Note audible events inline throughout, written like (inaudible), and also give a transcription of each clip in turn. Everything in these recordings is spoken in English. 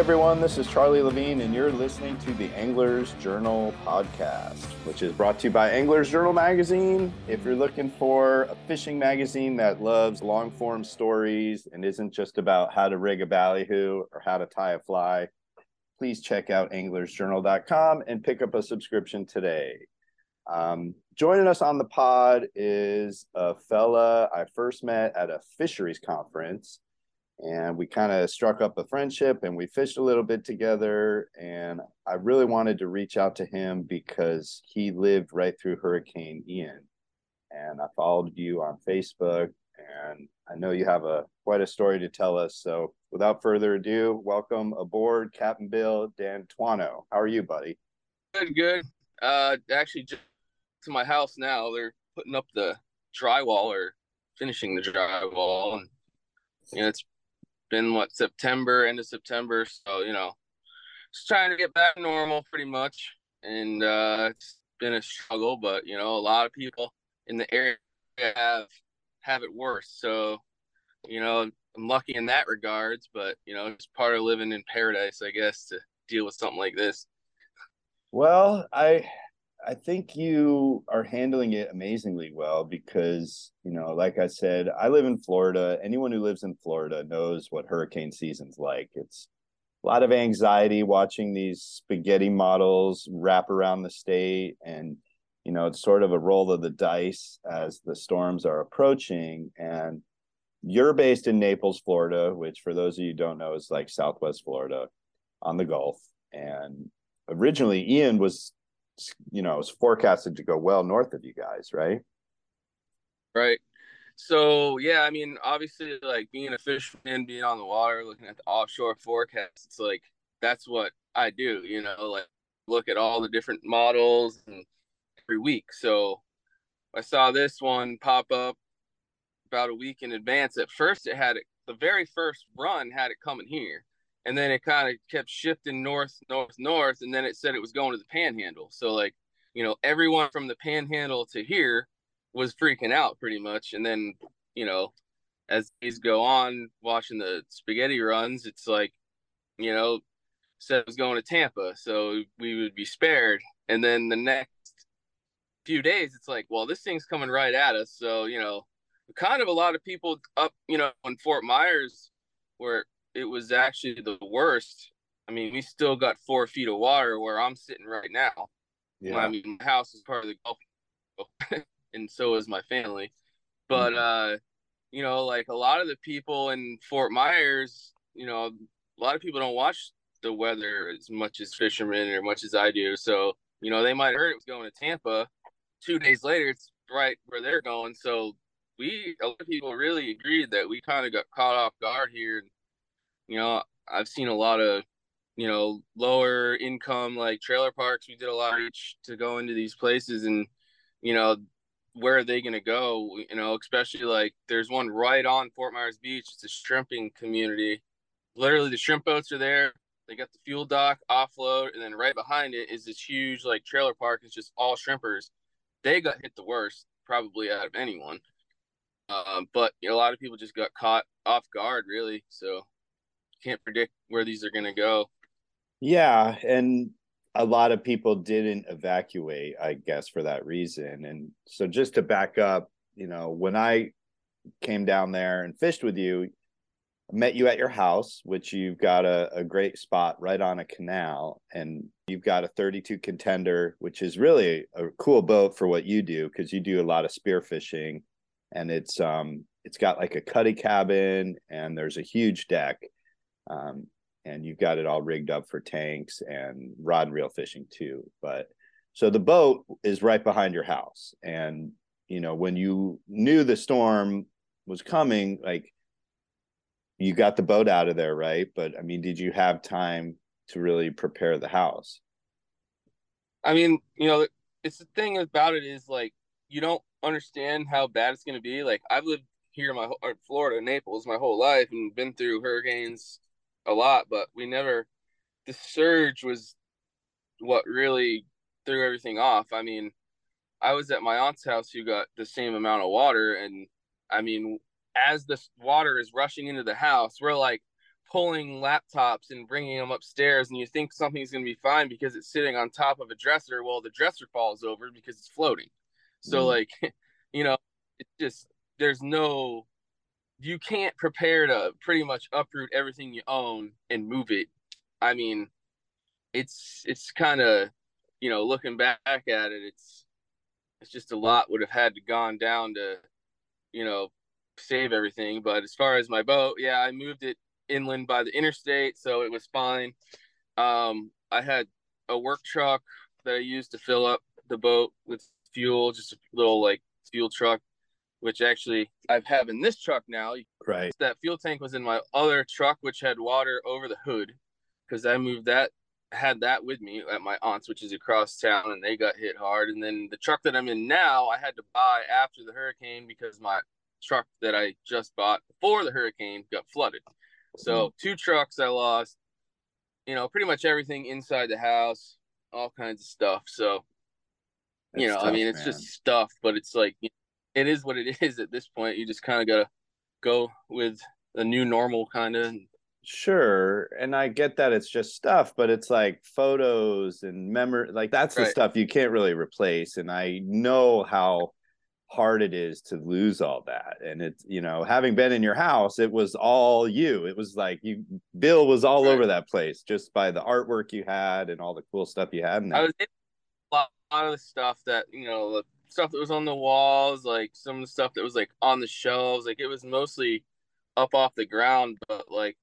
everyone, this is Charlie Levine, and you're listening to the Anglers Journal podcast, which is brought to you by Anglers Journal magazine. If you're looking for a fishing magazine that loves long form stories and isn't just about how to rig a ballyhoo or how to tie a fly, please check out anglersjournal.com and pick up a subscription today. Um, joining us on the pod is a fella I first met at a fisheries conference and we kind of struck up a friendship and we fished a little bit together and i really wanted to reach out to him because he lived right through hurricane ian and i followed you on facebook and i know you have a quite a story to tell us so without further ado welcome aboard captain bill d'Antuono how are you buddy? Good good. Uh actually just to my house now they're putting up the drywall or finishing the drywall and you know it's been what September, end of September. So you know, just trying to get back normal, pretty much. And uh, it's been a struggle, but you know, a lot of people in the area have have it worse. So you know, I'm lucky in that regards. But you know, it's part of living in paradise, I guess, to deal with something like this. Well, I I think you are handling it amazingly well because, you know, like I said, I live in Florida. Anyone who lives in Florida knows what hurricane season's like. It's a lot of anxiety watching these spaghetti models wrap around the state. And, you know, it's sort of a roll of the dice as the storms are approaching. And you're based in Naples, Florida, which for those of you don't know is like Southwest Florida on the Gulf. And originally, Ian was you know, it's forecasted to go well north of you guys, right? Right. So yeah, I mean, obviously, like being a fisherman, being on the water, looking at the offshore forecast, it's like that's what I do. You know, like look at all the different models and every week. So I saw this one pop up about a week in advance. At first, it had it. The very first run had it coming here, and then it kind of kept shifting north, north, north, and then it said it was going to the Panhandle. So like, you know, everyone from the Panhandle to here was freaking out pretty much, and then you know, as these go on, watching the spaghetti runs, it's like, you know, said it was going to Tampa, so we would be spared, and then the next few days, it's like, well, this thing's coming right at us, so you know, kind of a lot of people up, you know, in Fort Myers where it was actually the worst. I mean, we still got four feet of water where I'm sitting right now. Yeah. I mean, my house is part of the Gulf, (laughs) and so is my family. But mm-hmm. uh, you know, like a lot of the people in Fort Myers, you know, a lot of people don't watch the weather as much as fishermen or much as I do. So, you know, they might have heard it was going to Tampa. Two days later, it's right where they're going. So we a lot of people really agreed that we kind of got caught off guard here and you know, I've seen a lot of, you know, lower income like trailer parks. We did a lot of reach to go into these places and, you know, where are they going to go? You know, especially like there's one right on Fort Myers Beach. It's a shrimping community. Literally, the shrimp boats are there. They got the fuel dock offload, and then right behind it is this huge like trailer park. It's just all shrimpers. They got hit the worst, probably out of anyone. Um, but you know, a lot of people just got caught off guard, really. So can't predict where these are going to go. Yeah, and a lot of people didn't evacuate, I guess, for that reason. And so, just to back up, you know, when I came down there and fished with you, I met you at your house, which you've got a, a great spot right on a canal, and you've got a 32 contender, which is really a cool boat for what you do because you do a lot of spear fishing, and it's um it's got like a cuddy cabin and there's a huge deck um, and you've got it all rigged up for tanks and rod and reel fishing too. But so the boat is right behind your house, and you know when you knew the storm was coming, like you got the boat out of there, right? But I mean, did you have time to really prepare the house? I mean, you know, it's the thing about it is like you don't understand how bad it's going to be. Like I've lived here in my Florida, Naples, my whole life, and been through hurricanes a lot, but we never. The surge was what really threw everything off. I mean, I was at my aunt's house who got the same amount of water, and I mean, as the water is rushing into the house, we're like pulling laptops and bringing them upstairs and you think something's going to be fine because it's sitting on top of a dresser well the dresser falls over because it's floating so mm. like (laughs) you know it's just there's no you can't prepare to pretty much uproot everything you own and move it. I mean it's it's kind of you know looking back at it it's it's just a lot would have had to gone down to you know save everything. But as far as my boat yeah i moved it inland by the interstate so it was fine. Um i had a work truck that i used to fill up the boat with fuel just a little like fuel truck which actually I have have in this truck now. Right. That fuel tank was in my other truck, which had water over the hood, because I moved that, had that with me at my aunt's, which is across town, and they got hit hard. And then the truck that I'm in now, I had to buy after the hurricane because my truck that I just bought before the hurricane got flooded. So mm. two trucks I lost. You know, pretty much everything inside the house, all kinds of stuff. So, That's you know, tough, I mean, it's man. just stuff, but it's like you it is what it (laughs) is at this point. You just kind of gotta go with the new normal, kind of. Sure, and I get that it's just stuff, but it's like photos and memory. Like that's the stuff you can't really replace. And I know how hard it is to lose all that and it's you know having been in your house it was all you it was like you bill was all right. over that place just by the artwork you had and all the cool stuff you had in there. I was a lot of the stuff that you know stuff that was on the walls, like some of the stuff that was like on the shelves. Like it was mostly up off the ground, but like,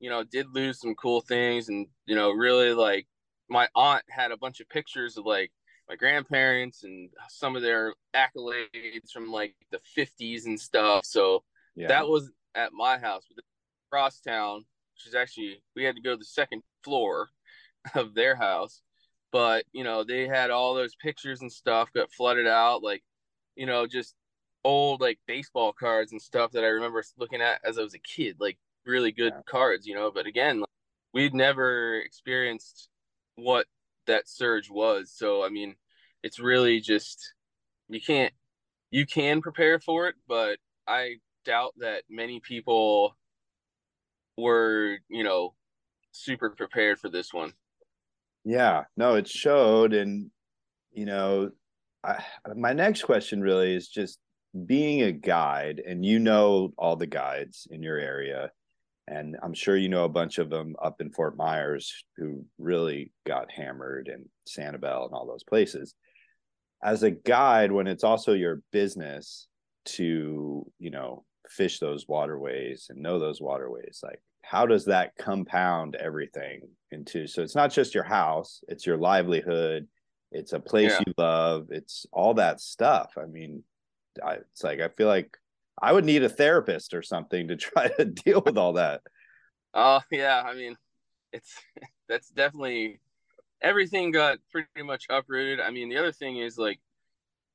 you know, did lose some cool things and, you know, really like my aunt had a bunch of pictures of like my grandparents and some of their accolades from like the 50s and stuff. So yeah. that was at my house. But across town, which is actually, we had to go to the second floor (laughs) of their house but you know they had all those pictures and stuff got flooded out like you know just old like baseball cards and stuff that i remember looking at as i was a kid like really good yeah. cards you know but again like, we'd never experienced what that surge was so i mean it's really just you can't you can prepare for it but i doubt that many people were you know super prepared for this one yeah, no, it showed. And, you know, I, my next question really is just being a guide, and you know all the guides in your area. And I'm sure you know a bunch of them up in Fort Myers who really got hammered and Sanibel and all those places. As a guide, when it's also your business to, you know, fish those waterways and know those waterways, like how does that compound everything into so it's not just your house it's your livelihood it's a place yeah. you love it's all that stuff. I mean I, it's like i feel like i would need a therapist or something to (laughs) try to deal with all that. Oh uh, yeah i mean it's (laughs) that's definitely everything got pretty much uprooted. I mean the other thing is like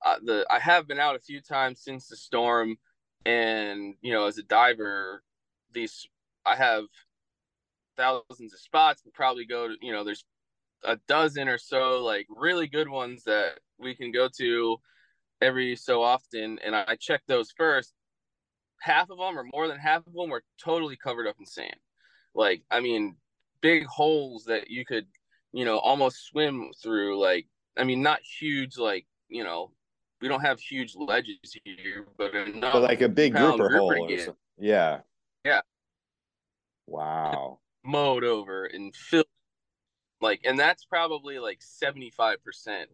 uh, the i have been out a few times since the storm and you know as a diver these I have thousands of spots. We probably go to, you know, there's a dozen or so like really good ones that we can go to every so often. And I check those first. Half of them or more than half of them were totally covered up in sand. Like, I mean, big holes that you could, you know, almost swim through. Like, I mean, not huge, like, you know, we don't have huge ledges here, but enough. But like a big grouper, grouper hole. Yeah. Yeah. Wow. Mowed over and filled like and that's probably like 75%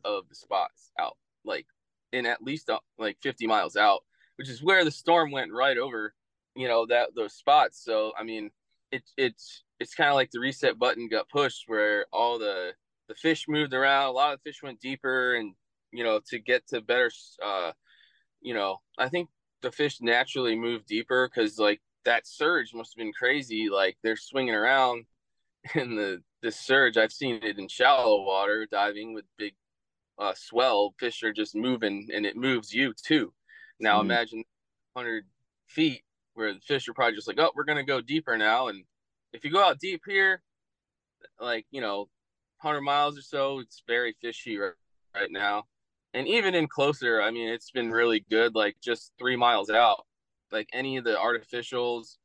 of the spots out like in at least uh, like 50 miles out which is where the storm went right over you know that those spots so i mean it, it's it's kind of like the reset button got pushed where all the the fish moved around a lot of fish went deeper and you know to get to better uh you know i think the fish naturally move deeper because like that surge must have been crazy. Like they're swinging around (laughs) in the this surge. I've seen it in shallow water diving with big uh, swell. Fish are just moving, and it moves you too. Now mm. imagine 100 feet where the fish are probably just like, oh, we're gonna go deeper now. And if you go out deep here, like you know, 100 miles or so, it's very fishy right, right now. And even in closer, I mean, it's been really good. Like just three miles out, like any of the artificials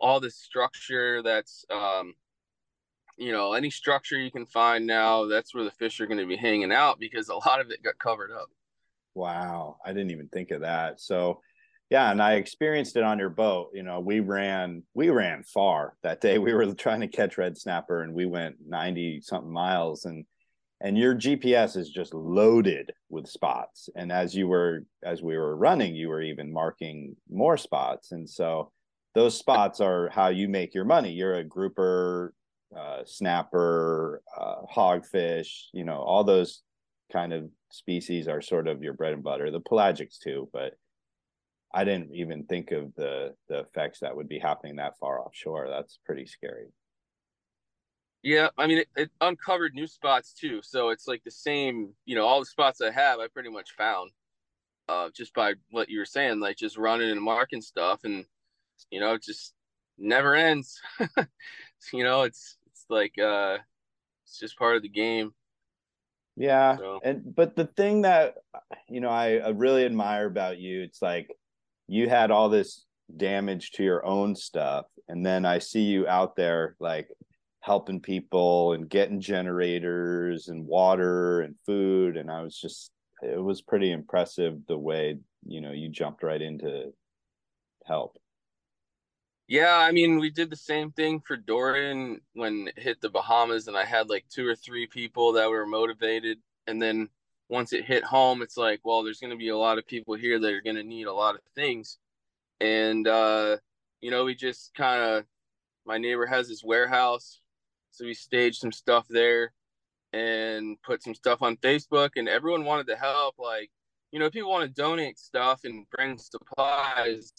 all this structure that's um you know any structure you can find now that's where the fish are going to be hanging out because a lot of it got covered up. Wow i didn't even think of that. So yeah and i experienced it on your boat you know we ran we ran far that day. We were trying to catch red snapper and we went 90 something miles and and your gps is just loaded with spots and as you were as we were running you were even marking more spots and so those spots are how you make your money you're a grouper uh, snapper uh, hogfish you know all those kind of species are sort of your bread and butter the pelagics too but I didn't even think of the the effects that would be happening that far offshore. That's pretty scary. Yeah, I mean, it, it, uncovered new spots too. So it's like the same, you know, all the spots I have, I pretty much found, uh, just by what you were saying, like just running and marking stuff, and you know, it just never ends. (laughs) you know, it's it's like uh, it's just part of the game. Yeah, so. and but the thing that you know I, I really admire about you, it's like you had all this damage to your own stuff and then i see you out there like helping people and getting generators and water and food and i was just it was pretty impressive the way you know you jumped right into help yeah i mean we did the same thing for dorian when it hit the bahamas and i had like two or three people that were motivated and then once it hit home, it's like, well, there's going to be a lot of people here that are going to need a lot of things. And, uh, you know, we just kind of, my neighbor has his warehouse. So we staged some stuff there and put some stuff on Facebook, and everyone wanted to help. Like, you know, people want to donate stuff and bring supplies,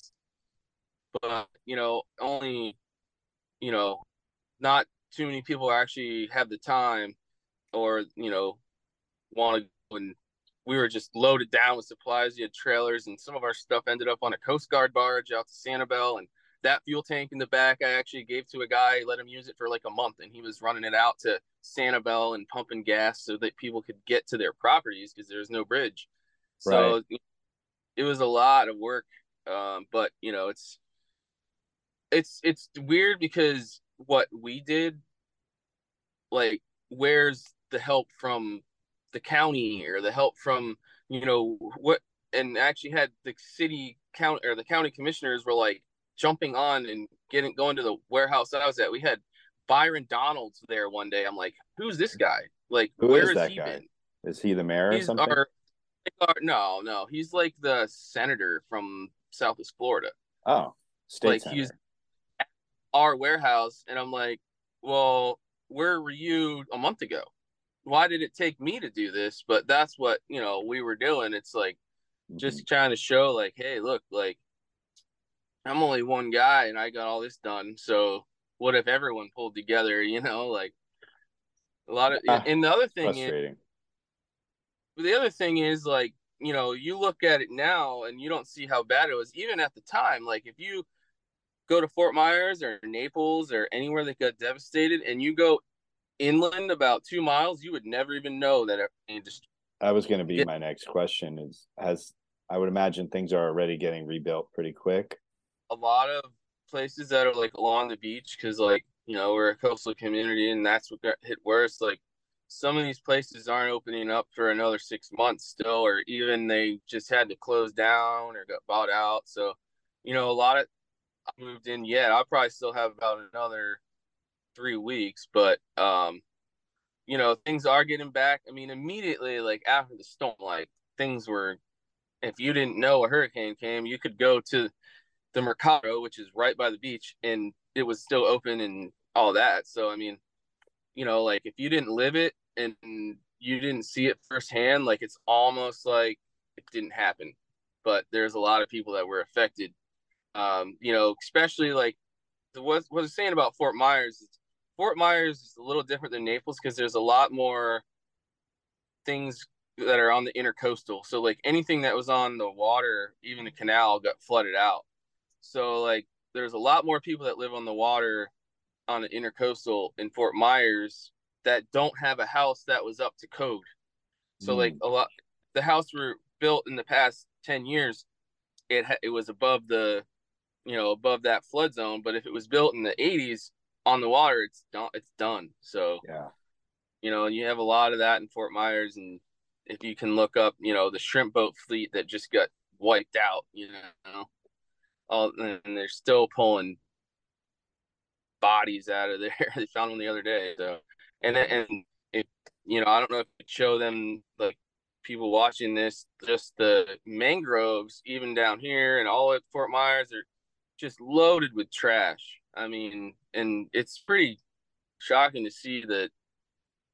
but, you know, only, you know, not too many people actually have the time or, you know, want to and we were just loaded down with supplies. We had trailers, and some of our stuff ended up on a Coast Guard barge out to Sanibel. And that fuel tank in the back, I actually gave to a guy, let him use it for like a month, and he was running it out to Sanibel and pumping gas so that people could get to their properties because there's no bridge. So right. it was a lot of work, um, but you know, it's it's it's weird because what we did, like, where's the help from the county or the help from you know what and actually had the city count or the county commissioners were like jumping on and getting going to the warehouse that I was at. We had Byron Donalds there one day. I'm like, who's this guy? Like, Who where is, is he guy? been? Is he the mayor he's or something? Our, our, no, no, he's like the senator from Southwest Florida. Oh, state like senator. he's our warehouse, and I'm like, well, where were you a month ago? why did it take me to do this? But that's what, you know, we were doing. It's like just mm-hmm. trying to show like, hey, look, like I'm only one guy and I got all this done. So what if everyone pulled together, (laughs) you know, like a lot of ah, and the other thing is the other thing is like, you know, you look at it now and you don't see how bad it was even at the time. Like if you go to Fort Myers or Naples or anywhere that got devastated and you go inland about two miles, you would never even know that just. I was going to be my next question. Is has I would imagine things are already getting rebuilt pretty quick. A lot of places that are like along the beach, because like you know we're a coastal community, and that's what got hit worse. Like some of these places aren't opening up for another six months still, or even they just had to close down or got bought out. So, you know, a lot of I moved in yet. I'll probably still have about another three weeks, but um, you know, things are getting back. I mean, immediately, like after the storm, like things were. If you didn't know a hurricane came, you could go to the Mercato, which is right by the beach, and it was still open and all that. So I mean, you know, like if you didn't live it and you didn't see it firsthand, like it's almost like it didn't happen. But there's a lot of people that were affected. Um, you know, especially like what, what I was saying about Fort Myers Fort Myers is a little different than Naples because there's a lot more things that are on the intercoastal. So like anything that was on the water, even the canal, got flooded out. So like there's a lot more people that live on the water on the intercoastal in Fort Myers that don't have a house that was up to code. So mm. like a lot, the house were built in the past ten years. It ha- it was above the you know, above that flood zone. But if it was built in the 80s on the water, it's done. It's done. So yeah, you know, and you have a lot of that in Fort Myers, and if you can look up, you know, the shrimp boat fleet that just got wiped out, you know, all and they're still pulling bodies out of there. (laughs) they found one the other day. So, and and if you know, I don't know if it show them like people watching this, just the mangroves, even down here and all at Fort Myers, are just loaded with trash. I mean, and it's pretty shocking to see that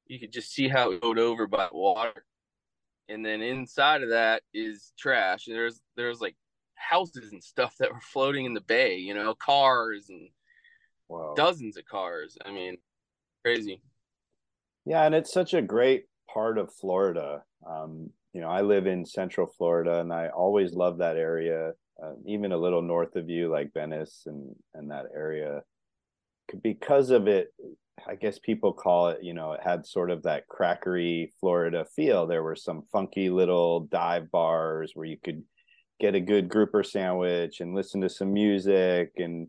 you could just see how it flowed over by water. And then inside of that is trash. There's there's like houses and stuff that were floating in the bay, you know, cars and wow. dozens of cars. I mean, crazy. Yeah, and it's such a great part of Florida. Um, you know, I live in Central Florida, and I always love that area. Uh, even a little north of you, like Venice and and that area, because of it. I guess people call it, you know, it had sort of that crackery Florida feel. There were some funky little dive bars where you could get a good grouper sandwich and listen to some music and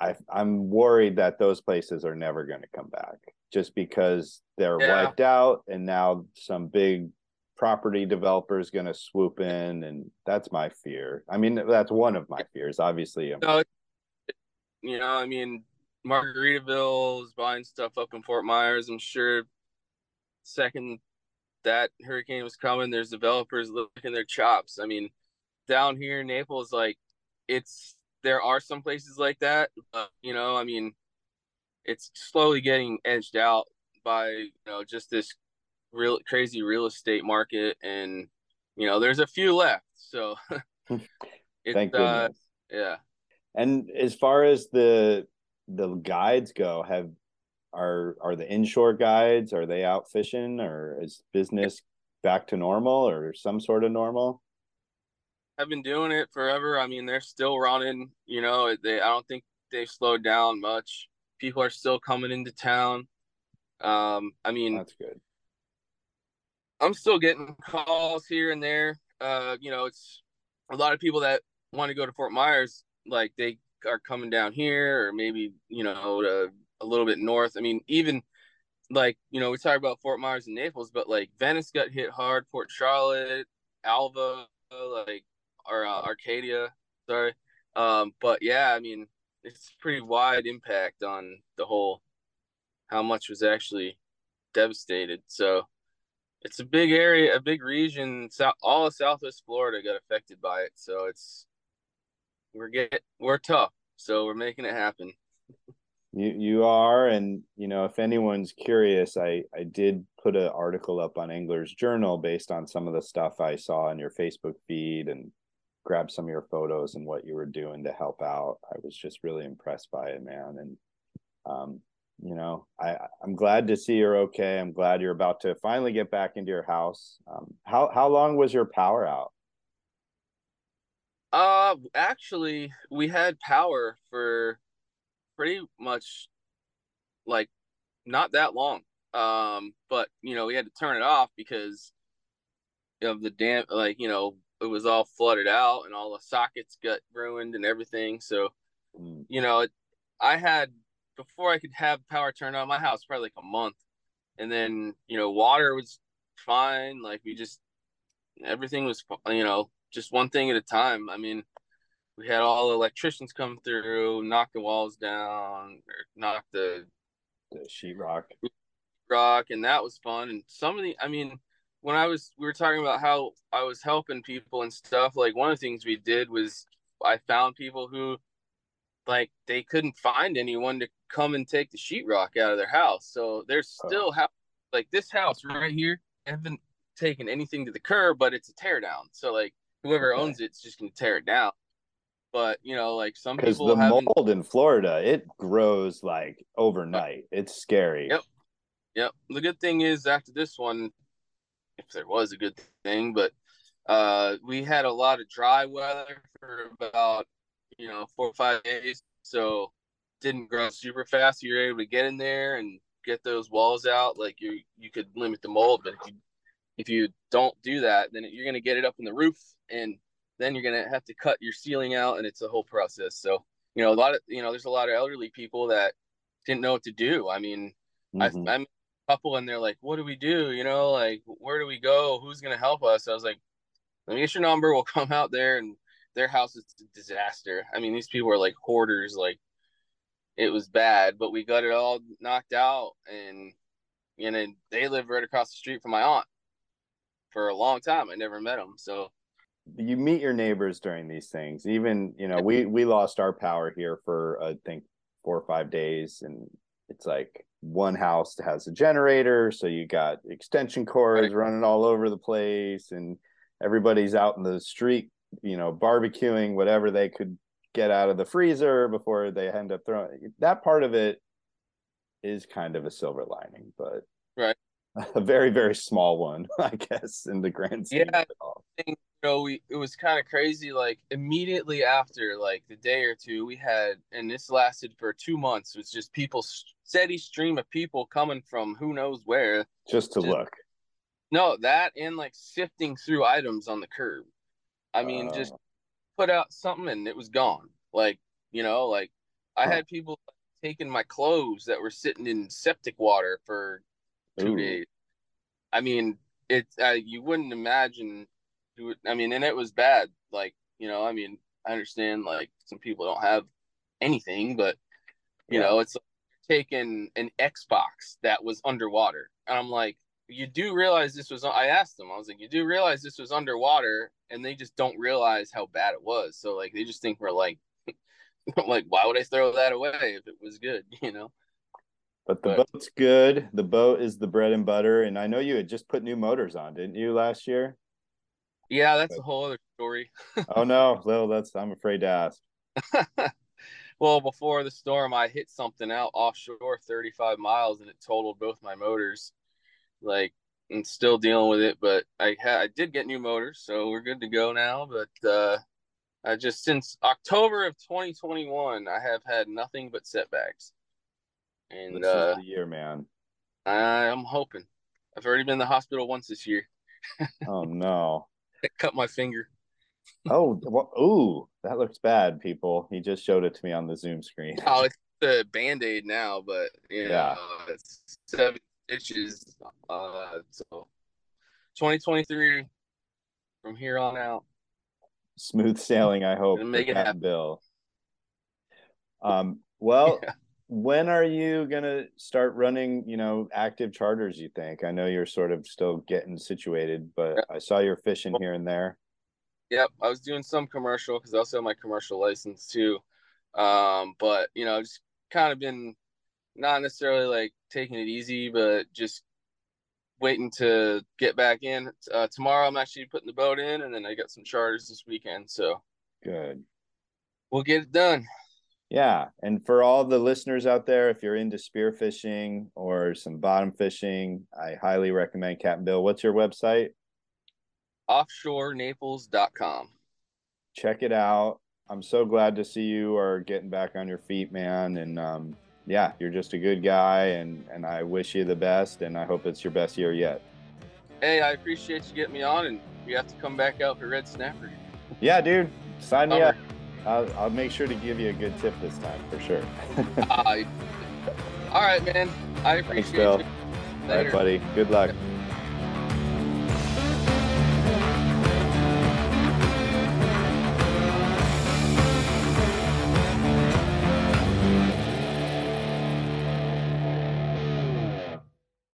I, I'm worried that those places are never going to come back just because they're yeah. wiped out and now some big property developer is going to swoop in and that's my fear. I mean that's one of my fears obviously. No, you know, I mean Margaritaville is buying stuff up in Fort Myers. I'm sure second that hurricane was coming, there's developers looking their chops. I mean, down here in Naples, like it's there are some places like that, but you know, I mean, it's slowly getting edged out by you know just this real crazy real estate market, and you know, there's a few left. So, (laughs) thank uh, goodness. yeah. And as far as the the guides go, have are are the inshore guides are they out fishing or is business back to normal or some sort of normal? Have been doing it forever. I mean, they're still running. You know, they I don't think they've slowed down much. People are still coming into town. Um, I mean, that's good. I'm still getting calls here and there. Uh, you know, it's a lot of people that want to go to Fort Myers, like they are coming down here, or maybe you know, to, a little bit north. I mean, even like you know, we talk about Fort Myers and Naples, but like Venice got hit hard, Port Charlotte, Alva, like or uh, Arcadia. Sorry, um, but yeah, I mean it's pretty wide impact on the whole how much was actually devastated. So it's a big area, a big region. South, all of Southwest Florida got affected by it. So it's we're get we're tough. So we're making it happen. You you are, and you know if anyone's curious, I I did put an article up on Angler's Journal based on some of the stuff I saw in your Facebook feed and grab some of your photos and what you were doing to help out. I was just really impressed by it, man. And um, you know, I I'm glad to see you're okay. I'm glad you're about to finally get back into your house. Um, how how long was your power out? Uh, actually, we had power for pretty much like not that long. Um, but you know, we had to turn it off because of the dam, like you know, it was all flooded out and all the sockets got ruined and everything. So, mm. you know, it, I had before I could have power turned on my house probably like a month, and then you know water was fine. Like we just everything was you know just one thing at a time. I mean, we had all the electricians come through, knock the walls down, or knock the the sheetrock rock, and that was fun. And some of the, I mean when I was we were talking about how I was helping people and stuff, like one of the things we did was I found people who like they couldn't find anyone to come and take the sheetrock out of their house. So there's oh. still oh. like this house right here haven't taken anything to the curb, but it's a tear down. So like whoever okay. owns it's just gonna tear it down. But you know, like some people the mold in Florida, it grows like overnight. It's scary. Yep. Yep. The good thing is after this one, if there was a good thing, but uh, we had a lot of dry weather for about you know four or five days, so didn't grow super fast. You're able to get in there and get those walls out. Like you you could limit the mold, but if you if you don't do that, then you're gonna get it up in the roof, and then you're gonna have to cut your ceiling out, and it's a whole process. So you know, a lot of you know, there's a lot of elderly people that didn't know what to do. I mean, mm-hmm. I, I'm a couple, and they're like, "What do we do? You know, like where do we go? Who's gonna help us?" I was like, "Let me get your number. We'll (laughs) come out there." And their house is a disaster. I mean, these people are like hoarders. Like it was bad, but we got it all knocked out, and you know, they live right across the street from my aunt for a long time. I never met them, so you meet your neighbors during these things. Even you know, we we lost our power here for I think four or five days, and it's like one house has a generator, so you got extension cords right. running all over the place, and everybody's out in the street, you know, barbecuing whatever they could get out of the freezer before they end up throwing. That part of it is kind of a silver lining, but right, (laughs) a very very small one, (laughs) I guess, in the grand scheme. Yeah, you know, we it was kind of crazy. Like immediately after, like the day or two, we had, and this lasted for two months. It was just people, steady stream of people coming from who knows where, just to just, look. No, that and like sifting through items on the curb. I mean, uh, just put out something and it was gone. Like you know, like I huh. had people taking my clothes that were sitting in septic water for two Ooh. days. I mean, it's uh, you wouldn't imagine. I mean, and it was bad. Like you know, I mean, I understand like some people don't have anything, but you yeah. know, it's like taking an Xbox that was underwater, and I'm like, you do realize this was. I asked them, I was like, you do realize this was underwater, and they just don't realize how bad it was. So like, they just think we're like, (laughs) like, why would I throw that away if it was good? (laughs) You know. But the but, boat's good. The boat is the bread and butter. And I know you had just put new motors on, didn't you, last year? Yeah, that's but, a whole other story. (laughs) oh no, well, that's I'm afraid to ask. Well, before the storm, I hit something out offshore 35 miles, and it totaled both my motors. Like, and still dealing with it, but I had I did get new motors, so we're good to go now. But uh, I just since October of 2021, I have had nothing but setbacks. And this uh, the year, man. I, i'm hoping. I've already been in the hospital once this year. (laughs) oh no! Cut my finger. Oh, well, ooh, that looks bad, people. He just showed it to me on the Zoom screen. Oh, it's a band aid now, but you know, yeah, it's seven stitches. Uh, so 2023 from here on out. Smooth sailing, I hope. Make it happen, Bill. Um, well, yeah when are you gonna start running you know active charters you think i know you're sort of still getting situated but i saw you're fishing here and there yep i was doing some commercial because i also have my commercial license too um but you know just kind of been not necessarily like taking it easy but just waiting to get back in uh, tomorrow i'm actually putting the boat in and then i got some charters this weekend so good we'll get it done yeah. And for all the listeners out there, if you're into spearfishing or some bottom fishing, I highly recommend Captain Bill. What's your website? Offshorenaples.com. Check it out. I'm so glad to see you are getting back on your feet, man. And um, yeah, you're just a good guy, and and I wish you the best, and I hope it's your best year yet. Hey, I appreciate you getting me on, and you have to come back out for red snapper. Yeah, dude, sign me up. I'll, I'll make sure to give you a good tip this time for sure. (laughs) uh, all right, man. I appreciate Thanks, Bill. you. All right, buddy. Good luck.